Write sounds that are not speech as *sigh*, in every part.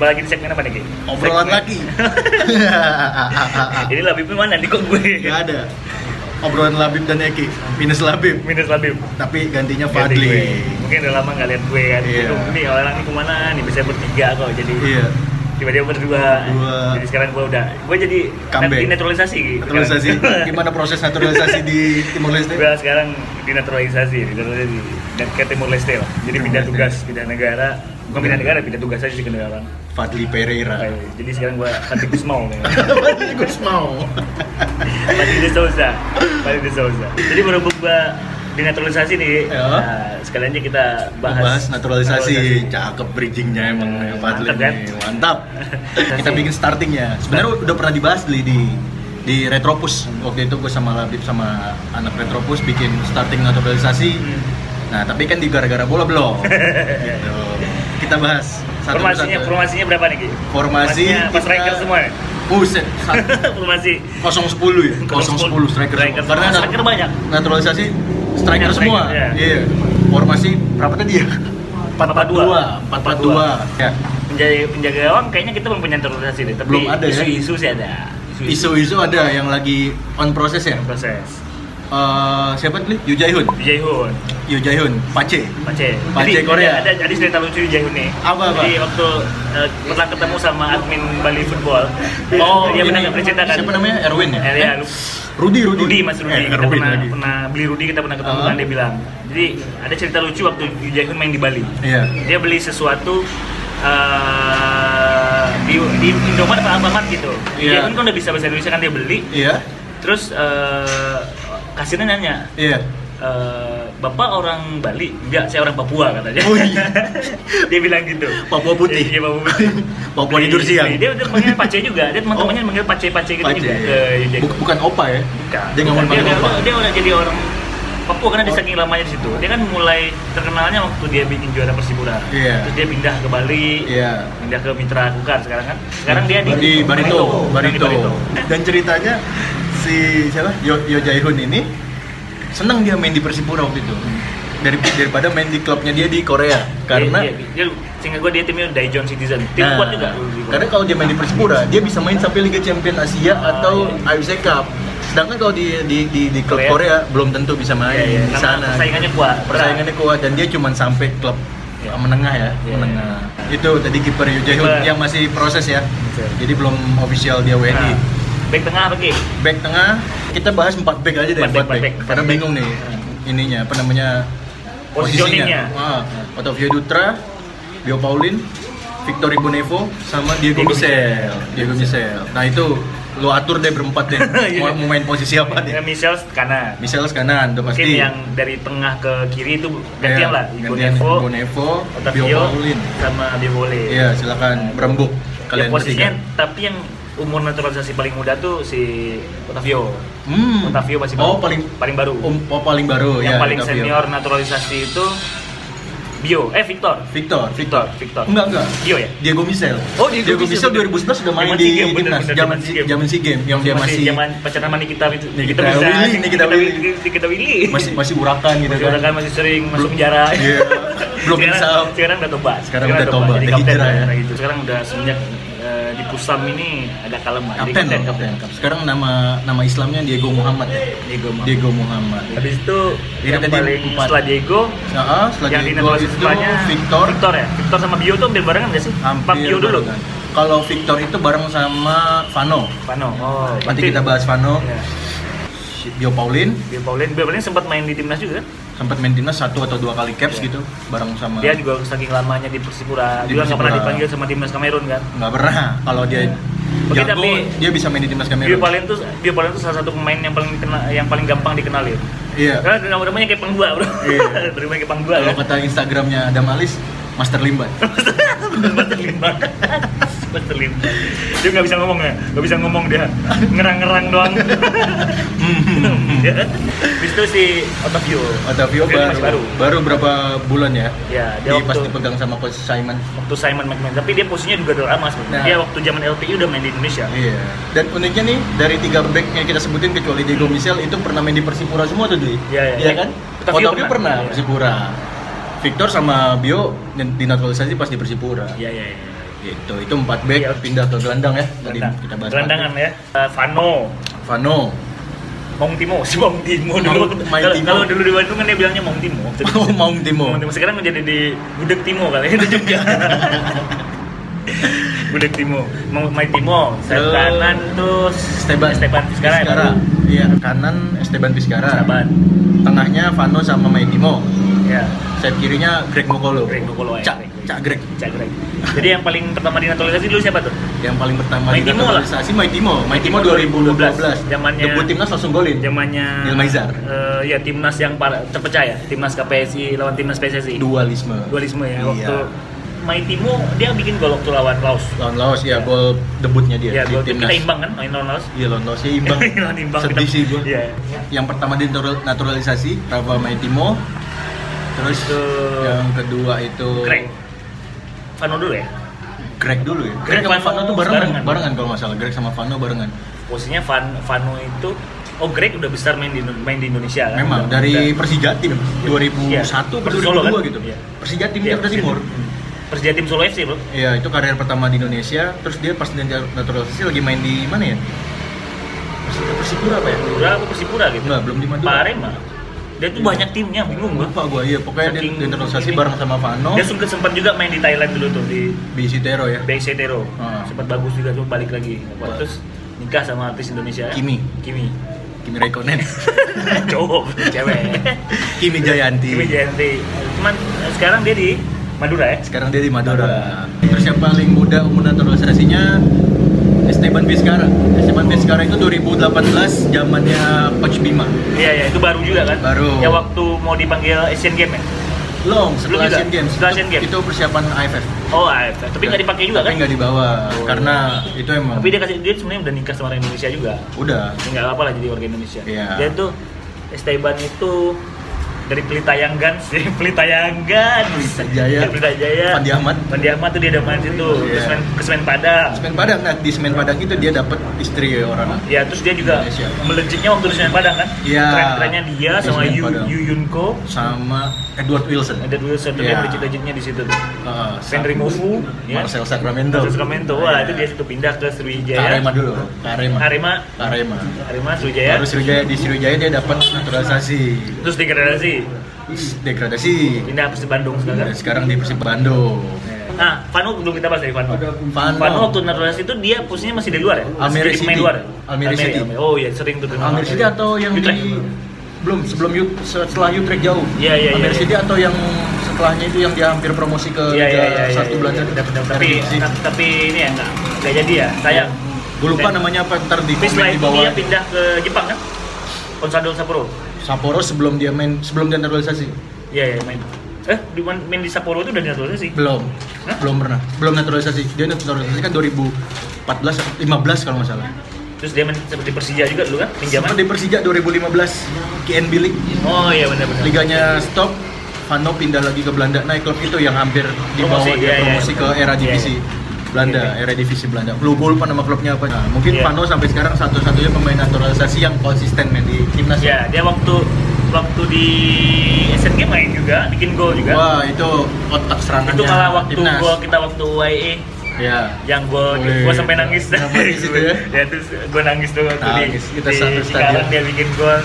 Jumpa lagi di segmen apa nih, Ki? Obrolan lagi. *laughs* Ini Labib mana nih kok gue? Gak ada. Obrolan Labib dan Eki. Minus Labib. Minus Labib. Tapi gantinya Ganti. Fadli. Mungkin udah lama nggak lihat gue kan. Iya. Aduh, Nih orang ini ke mana nih bisa bertiga kok jadi. Iya. Tiba-tiba berdua. Berdua. Jadi sekarang gue udah, gue jadi Comeback. naturalisasi. Naturalisasi. Gimana proses naturalisasi di Timor Leste? gue sekarang dinaturalisasi, dinaturalisasi dan ke Timur Leste lah. Jadi pindah tugas, pindah negara. Bukan pindah negara, pindah tugas aja sih ke negara. Fadli Pereira. Jadi sekarang gue Fadli Gusmau. *laughs* Fadli Gus mau. Fadli de Souza. Fadli de Souza. Jadi berhubung gue dinaturalisasi nih, Ya. nah, sekalian aja kita bahas, Bahas naturalisasi. Cakep bridgingnya emang ya, Fadli Mantap, kan? nih. Mantap. *laughs* Kita bikin startingnya. Sebenarnya udah pernah dibahas di di di Retropus waktu itu gue sama Labib sama anak Retropus bikin starting naturalisasi Hmm. nah tapi kan di gara-gara bola belum *laughs* gitu. Kita bahas satu Formasinya, persatu. formasinya berapa nih Ki? formasi Formasinya pas kita- striker semua ya? Buset, *laughs* Formasi 010 ya? 010 striker, Striker semua. Karena. Striker banyak. naturalisasi striker semua. ya. Iya. Formasi berapa tadi ya? 442. 442. Ya. penjaga penjaga gawang kayaknya kita belum punya naturalisasi deh, tapi Belum ada ya? isu-isu sih ada. Isu-isu ada yang lagi on proses ya. proses. Eh, siapa tuh? Yu Jae-hoon. Di Jaehoon, Yu Jae-hoon, Pace. Pace. Pace Jadi, Korea. Ada, ada cerita lucu di Jaehoon nih. Apa, apa? Jadi waktu eh, pernah ketemu sama admin Bali Football. Oh, dia ini pernah bercerita kan. Siapa namanya? Erwin ya? Eh, ya, lu- Rudi, Rudi. Rudi, Mas Rudi. Eh, kita Erwin pernah, lagi. pernah beli Rudi, kita pernah ketemu Ah. kan dia bilang. Jadi ada cerita lucu waktu Yu Jaehoon main di Bali. Iya. Dia beli sesuatu eh, di di Indomaret apa Alfamart gitu. Iya. Dia kan udah bisa bahasa Indonesia kan dia beli. Iya. Terus eh, kasirnya nanya, Iya. "Eh, Bapak orang Bali? Enggak, saya orang Papua katanya. Oh, iya. *laughs* dia bilang gitu. Papua Putih. Iya, Papua Putih. *laughs* Papua Di- tidur siang. di- Dia udah manggil Pace juga. Dia teman-temannya manggil Pace-Pace gitu Pace. juga ke. Buk- bukan opa ya? Bukan. Dia nggak mau Bukan. panggil dia, opa. dia, dia udah jadi orang Papua karena dia Oh. saking lamanya di situ. Dia kan mulai terkenalnya waktu dia bikin juara Persipura. Iya. Terus dia pindah ke Bali. Iya. Pindah ke Mitra Kukar sekarang kan. Sekarang dia di, di Barito, di Barito. Dan ceritanya si siapa? Yo, Yo Jae-hoon ini seneng dia main di Persipura waktu itu. Dari daripada main di klubnya dia di Korea karena dia, dia, dia, sehingga gue dia timnya Daejeon Citizen. Tim Nah, kuat juga. Karena kalau dia main di Persipura, dia bisa main sampai Liga Champion Asia Ah, atau iya. AFC Cup. Sedangkan kalau di di di, di klub Korea. Korea, belum tentu bisa main Iya, iya. di sana. persaingannya kuat. Persaingannya kuat dan dia cuma sampai klub Iya. menengah ya, Iya, menengah. Itu tadi kiper Kiper. yang masih proses ya. Jadi belum official dia WNI. Nah, back tengah apa Ki? Back tengah kita bahas 4 back aja deh, Empat 4 back, back. empat back, Karena empat bingung nih ininya apa namanya Positioningnya. Ah, Otavio Dutra, Bio Paulin, Victor Ibonevo sama Diego Diego Michel. Diego Michel. Nah, itu lu atur deh berempat deh. *laughs* Iya. mau, mau main posisi apa Ya, deh? Michel kanan. Michel kanan udah Mungkin pasti. yang dari tengah ke kiri itu gantian Iya, lah. Ibonevo, Ibonevo, Bio Otavio, Paulin. sama Biovole. Iya, silakan berembuk Ya, kalian posisinya, bertiga. tapi yang umur naturalisasi paling muda tuh si Otavio. Hmm. Otavio masih Oh, baru. paling paling baru. Um, oh, paling baru yang ya. paling Otavio. senior naturalisasi itu Bio, eh Victor. Victor, Victor, Victor. Enggak, enggak. Bio ya? Diego Michel. Oh, Diego Michel Michel, 2011 sudah main di timnas. Zaman Games. zaman SEA Games yang dia masih zaman pacaran sama Nikita Nikita Willy, Nikita Willy. Nikita Willy. masih masih urakan gitu masih kan. orang kan masih sering masuk Belum- penjara. Iya. Belum insaf. sekarang udah tobat. Sekarang udah tobat, Jadi hijrah ya. gitu. Sekarang udah semenjak eh, di Pusam ini agak kalem. Jadi Kapten, loh, kapten. Sekarang nama nama Islamnya Diego Muhammad. ya? Diego Muhammad. Diego Muhammad. Habis itu Ini yang tadi paling empat. setelah Diego Nah, setelah yang di Diego naturalisasi itu Victor. Victor ya. Victor sama Bio tuh hampir barengan nggak sih? Hampir Bio dulu. barengan. Kalau Victor itu bareng sama Vano. Pano. Oh, Nanti kita bahas Vano. Ya. Bio Paulin Bio Paulin, Bio Paulin sempat main di timnas juga kan? Sempat main timnas satu atau dua kali caps Iya. gitu bareng sama Dia juga saking lamanya di Persipura, Di juga nggak pernah dipanggil sama timnas Kamerun kan? nggak pernah kalau dia Oke, jago tapi- dia bisa main di timnas Kamerun Paulin tuh Bio Paulin tuh salah satu pemain yang paling dikenal, yang paling gampang dikenalin. iya Karena nama-namanya kayak pang Bro. Iya. Namanya kayak pang kalau kan. kata Instagramnya Adam Alis Master Limbat *laughs* Master Limbang. Master Limbang. Dia nggak bisa ngomong ya, nggak bisa ngomong dia. Ngerang-ngerang doang. *laughs* Ya. Habis itu si Otavio. Otavio baru, baru. baru berapa bulan ya Ya, dia dia waktu- pas dipegang sama coach Simon Waktu Simon McMahon, tapi dia posisinya juga udah lama sebenarnya. Nah. Dia waktu zaman LTI udah main di Indonesia. Iya. Dan uniknya nih dari tiga back yang kita sebutin kecuali Diego Michel itu pernah main di Persipura semua tuh Dwi. Iya, iya. Iya kan? Otavio Otavio pernah. pernah Iya. Persipura. Victor sama Bio dinaturalisasi pas di Persipura. Iya iya iya. Gitu. Itu 4 back Iya. pindah ke gelandang ya. Tadi kita bahas. Gelandangan ya. Eh, Vano, Vano. Mong Timo, si Mong Timo dulu. Kalau dulu di Bandung kan dia bilangnya Mong Timo. Waktu itu. Oh, Mong Timo. Mong Timo. Sekarang menjadi di Gudeg Timo kali ya di Jogja. *laughs* Gudeg Timo, Mai Timo, sayap kanan terus Esteban. Esteban Vizcara. ya, Vizcara. Iya, kanan Esteban Vizcara. Esteban. Tengahnya Vano sama Maitimo. Ya. Sayap kirinya Greg Mokolo. Greg Mokolo, ya. Cak, Cak Greg. Cak Greg. Jadi yang paling pertama dinaturalisasi dulu siapa tuh? Yang paling pertama lah. dinaturalisasi Maitimo. Maitimo Maitimo 2012. Zamannya- Debut timnas langsung golin. Zamannya Nil Maizar. eh, ya timnas yang terpecah ya, timnas KPSI lawan timnas PSSI. Dualisme. Dualisme ya Iya. waktu Mai Timo dia bikin gol waktu lawan Laos. Lawan Laos ya, gol debutnya dia Ya, di timnas. kita imbang kan main lawan Laos. Iya, lawan Laos ya imbang. *laughs* Lawan imbang. Sedih kita- sih gua. Iya. Yang pertama dinaturalisasi Rafa Maitimo. Terus Itu yang kedua itu Greg. Vano dulu ya. Greg dulu ya. Greg Greg sama Vano Vano tuh barengan, barengan. barengan kalau nggak salah. Greg sama Vano barengan. Posisinya Van Vano itu Oh Greg udah besar main di main di Indonesia kan. Memang Udah- dari udah- Persija tim 2001 Iya. atau Persis Solo 2002 kan? gitu. Iya. Persija tim Iya, Jakarta Timur. Persija tim Solo FC bro. Iya, itu karir pertama di Indonesia. Terus dia pas naturalisasi lagi main di mana ya? Persipura, Persipura apa ya? Madura apa Persipura gitu? Enggak, belum di Madura. Parema. Dia tuh banyak timnya, bingung gua. Lupa gua, iya pokoknya dia Saking naturalisasi ini. bareng sama Vano, Dia sempat sempat juga main di Thailand dulu tuh di Bisitero ya. BC Tero. Ah. Sempat bagus juga tuh balik lagi. Terus nikah sama artis Indonesia. Kimi. Kimi. Kimi Raikkonen. *laughs* Cowok, cewek. Kimi Jayanti. Kimi Jayanti. Cuman eh, sekarang dia di Madura ya. Sekarang dia di Madura. Terus yang paling muda umur naturalisasinya Esteban Vizcara. Esteban. Vizcara itu 2018 zamannya Coach Bima. Iya iya itu baru juga kan. Baru. Ya waktu mau dipanggil Asian Games ya. Long setelah? Asian Games. Setelah Asian Games? Itu persiapan AFF. Oh AFF. Tapi nggak dipakai juga kan? Nggak dibawa Oh. karena itu emang Tapi dia kasih dia sebenarnya udah nikah sama orang Indonesia juga. udah. Nggak apa lah jadi warga Indonesia. Iya. Dia tuh Esteban itu dari Pelitayang Gans, *laughs* Pelitayang Gans, Pelita Jaya. Pelita Jaya. Pandi Ahmad. Pandi Ahmad tuh dia udah main situ, Iya. terus main ke Semen Padang. Semen Padang, nah di Semen Padang itu dia dapat istri orang. Ya terus dia juga Indonesia. melejitnya waktu di Semen Padang kan? Iya. Keren-kerennya dia Di sama Semen Yu. Yu Yunko, sama Edward Wilson. ada Wilson tuh Iya. dia legit-legitnya di situ tuh. Uh, Henry Mufu, ya. Marcel Sacramento. Terus Sacramento, wah itu dia situ pindah ke Ke Sriwijaya. Arema dulu. Ke Arema. Arema, Ke Arema. Arema Sriwijaya. Baru Sriwijaya di Sriwijaya dia dapat naturalisasi. Terus degradasi, Degradasi. pindah ke Bandung sekarang. Dan sekarang di Persib Bandung. Nah, Vano belum kita bahas dari Vano. Vano. Vano waktu naturalisasi itu dia posisinya masih di luar ya? Masih Almere City. luar ya? Almere City. Oh iya, sering tuh Amir City atau yang Utrecht. di belum sebelum Ut- setelah Utrecht jauh. Iya, iya, Amir iya, City atau yang setelahnya itu yang dia hampir promosi ke Iya, iya, Liga iya, iya. satu Belanda. Benar, benar. Tapi tapi ini ya enggak enggak jadi ya. Sayang. Gue lupa namanya apa ntar di komen di bawah. dia pindah ke Jepang kan? Consadole Sapporo. Sapporo sebelum dia main sebelum dia naturalisasi. Iya, iya main. Eh, di main di Sapporo itu udah naturalisasi. Belum. Hah? Belum pernah. Belum naturalisasi. Dia naturalisasi kan 2014 atau 15 kalau nggak salah. Terus dia main seperti Persija juga dulu kan? Pinjaman. Sempat di Persija 2015 KNB League. Oh iya benar benar. Liganya stop. Vano pindah lagi ke Belanda. Nah, klub itu yang hampir dibawa Promosi, dia iya, promosi iya. ke era divisi iya. Belanda, Iya, iya. era divisi Belanda. Lu gue lupa nama klubnya apa. Nah, mungkin Iya. Vano sampai sekarang satu-satunya pemain naturalisasi yang konsisten main di timnas. Ya, dia waktu waktu di Asian Games main juga, bikin gol juga. Wah, itu otak serangannya itu malah waktu timnas. gol kita waktu UAE Ya. yang gua Wih. gua sampai nangis Nangis itu ya? *laughs* ya terus gua nangis tuh waktu di, Nangis. Kita di satu Cikarang stadion. dia bikin gol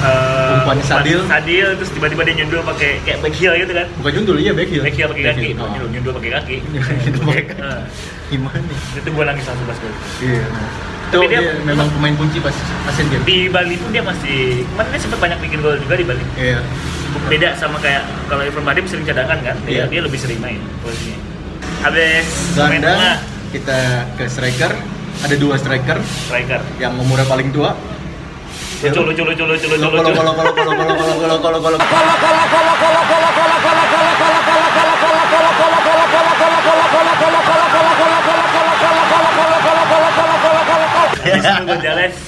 uh, Umpan sadil. sadil terus tiba-tiba dia nyundul pakai kayak back heel gitu kan Bukan jundul, iya back heel. back heel pakai kaki Oh. nyundul nyundul pakai kaki *laughs* Nyundul pakai kaki. Eh, Gimana? itu gua nangis langsung pas gol Iya. Itu Tapi dia, dia- memang pemain kunci pas Asian Games. di Bali pun dia masih kemarin dia sempat banyak bikin gol juga di Bali Iya. beda sama kayak kalau Irfan Bahdim sering cadangan kan dia, Iya. dia lebih sering main posisinya habis tengah kita ke striker. Ada dua striker striker yang umurnya paling tua. Lucu lucu lucu lucu lucu lucu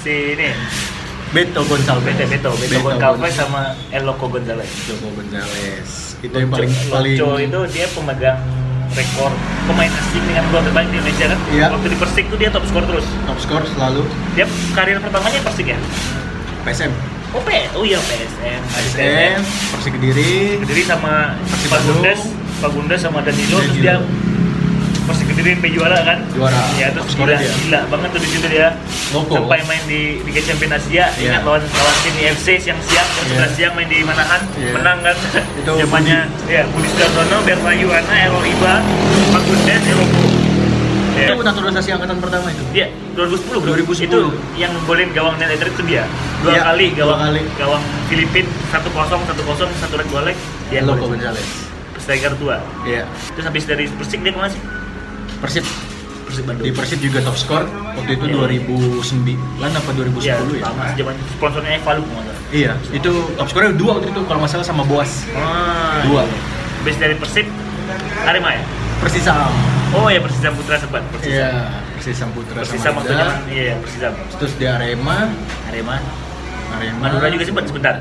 si ini Beto Gonçalves. Beto Beto Beto Gonçalves sama El Loco Gonzalez Beto Gonzalez. Itu yang paling Loco paling itu dia pemegang rekor pemain asing dengan gol terbanyak di Indonesia kan Iya. waktu di Persik tuh dia top skor terus top skor selalu dia karir pertamanya Persik ya PSM. Oh, P. Oh iya PSM. PSM, Persik Kediri, Kediri sama Persib Pak Bandung. Gundes, Pak Gundes sama Danilo, terus dia Persik Kediri sampai juara kan? Juara. Ya terus gila, dia. gila banget tuh di situ dia. Loko. Sampai main di Liga Champions Asia, Iya. ingat lawan lawan tim IFC siang-siang, jam Iya. 11 siang main di Manahan, Iya. menang kan? Itu Zamannya ya Budi Sudarsono, Berta Yuwana, Ero Iba, Pak Gundes, Eloko. Ya. Itu naturalisasi angkatan pertama itu. Iya, 2010 bro. 2010. Itu yang golin gawang nether itu dia. Dua Iya, kali dua gawang kali. gawang Filipin 1-0, 1-0, satu leg dua leg. Dia Loko. Gonzales. Striker tua. Iya. Terus habis dari Persik dia ke mana sih? Persib Persik Bandung. di Persib juga top skor waktu itu Iya. 2009 apa 2010 Iya, ya? lama zaman sponsornya Evalu kalau salah. Iya, itu top skornya dua waktu itu kalau nggak salah sama Boas. Ah, Dua. iya. Habis dari Persib Arema ya? Persisam. Oh ya Persisam Putra sempat. Persisam. Iya, Persisam Putra Persisam sama zaman iya Persisam. Terus di Arema, Arema. Arema. Madura juga sempat sebentar.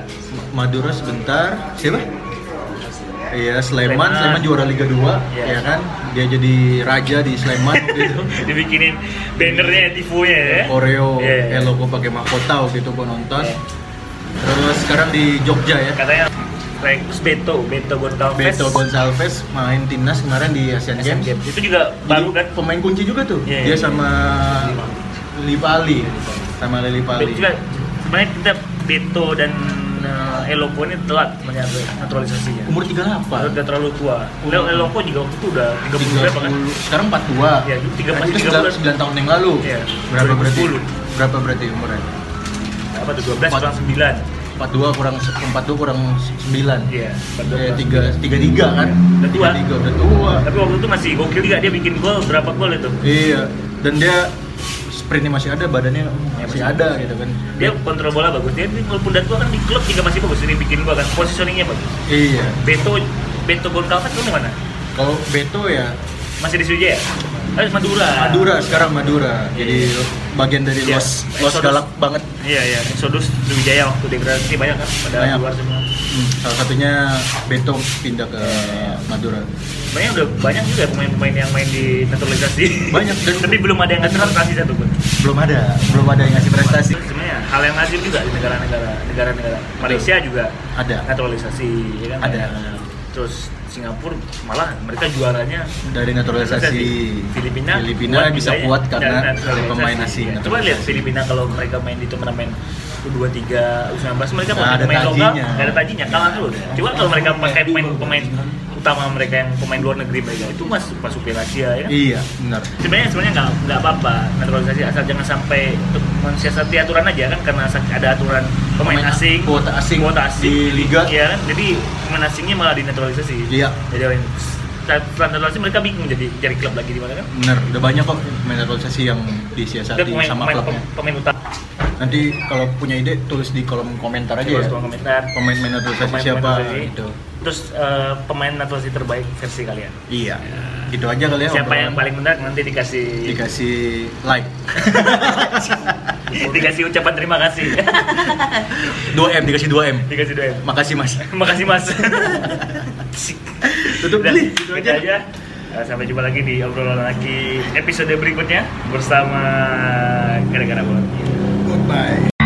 Madura sebentar. Siapa? Iya, Sleman, Sleman. Sleman juara Liga 2, Iya. ya kan? Dia jadi raja di Sleman gitu. *laughs* Dibikinin bannernya tifonya ya. Oreo, Iya, iya. Elo gua pakai mahkota waktu itu gua nonton. Iya. Terus sekarang di Jogja ya. Katanya terus Beto, Beto Gonçalves. Beto Gonçalves main timnas kemarin di Asian Asian Games. Games. Itu juga Jadi baru kan? Pemain kunci juga tuh. Iya, Dia iya. sama Lili Pali. Sama Lili Pali. Juga sebenarnya kita Beto dan uh, Eloko ini telat sebenarnya naturalisasinya. Umur 38. Baru udah terlalu tua. Leo Eloko juga waktu itu udah 30 berapa kan? 30, sekarang 42. Iya, itu tiga- Nah, itu tiga 9, bulan. 9 tahun yang lalu. Iya. Berapa berarti? 2010. Berapa berarti umurnya? Apa tuh 12 kurang 9. 42 kurang 42 kurang 9. Iya, Ya, 3 33 kan? Udah tua. 33 udah tua. Tapi waktu itu masih gokil juga dia bikin gol berapa gol itu? Iya. Dan dia sprintnya masih ada, badannya masih masih ada bagus. gitu kan. Dia kontrol bola bagus. Dia walaupun udah tua kan di klub juga masih bagus. Dia bikin gol kan. Positioningnya bagus. Iya. Beto Beto Gonçalves itu di mana? Kalau Beto ya Masih di Sriwijaya? Eh, Madura. Madura sekarang Madura. Jadi bagian dari Iya. Los Los galak banget. Iya iya. Exodus Sriwijaya waktu degradasi banyak kan pada Banyak. luar semua. Hmm, salah satunya Beto pindah ke Madura. Sebenarnya udah banyak juga pemain-pemain yang main di naturalisasi. Banyak, dan- *laughs* tapi belum ada yang naturalisasi satu pun. Belum ada, belum ada yang ngasih prestasi. Sebenarnya hal yang lazim juga di negara-negara negara-negara Malaysia juga Ada naturalisasi ya kan. Ada. Terus Singapura malah mereka juaranya dari naturalisasi Filipina, Filipina bisa juga ya. kuat karena naturalisasi. pemain asing. Ya, Coba lihat Filipina kalau mereka main di turnamen U23, U19 mereka Nggak ada pemain lokal nggak ada tajinya kalah terus. Coba kalau mereka pakai pemain pemain utama mereka yang pemain luar negeri mereka itu masuk masuk Piala Asia ya kan. Iya, benar. Sebenarnya sebenarnya nggak nggak apa-apa naturalisasi asal jangan sampai untuk mensiasati aturan aja kan karena ada aturan pemain, Pemain asing, kuota asing kuota asing di liga. Iya kan, jadi pemain asingnya malah dinaturalisasi. Iya. Jadi orang setelah naturalisasi mereka bingung jadi cari klub lagi di mana kan. Benar, udah banyak kok pemain naturalisasi yang disiasati pemain, sama pemain, klubnya. pemain utama Nanti kalau punya ide tulis di kolom komentar aja Coba ya. kolom komentar. Pemain-pemain naturalisasi Pemain- siapa pemain gitu. Terus eh, pemain naturalisasi terbaik versi kalian. Iya. Gitu aja kali ya. Siapa obrolan. yang paling menarik nanti dikasih dikasih like. *laughs* dikasih ucapan terima kasih. *laughs* 2M dikasih 2M. dikasih doa. Makasih Mas. *laughs* Makasih Mas. *laughs* Tutup beli. itu aja. Eh, Sampai jumpa lagi di obrolan lagi episode berikutnya bersama gara-gara bola. Goodbye.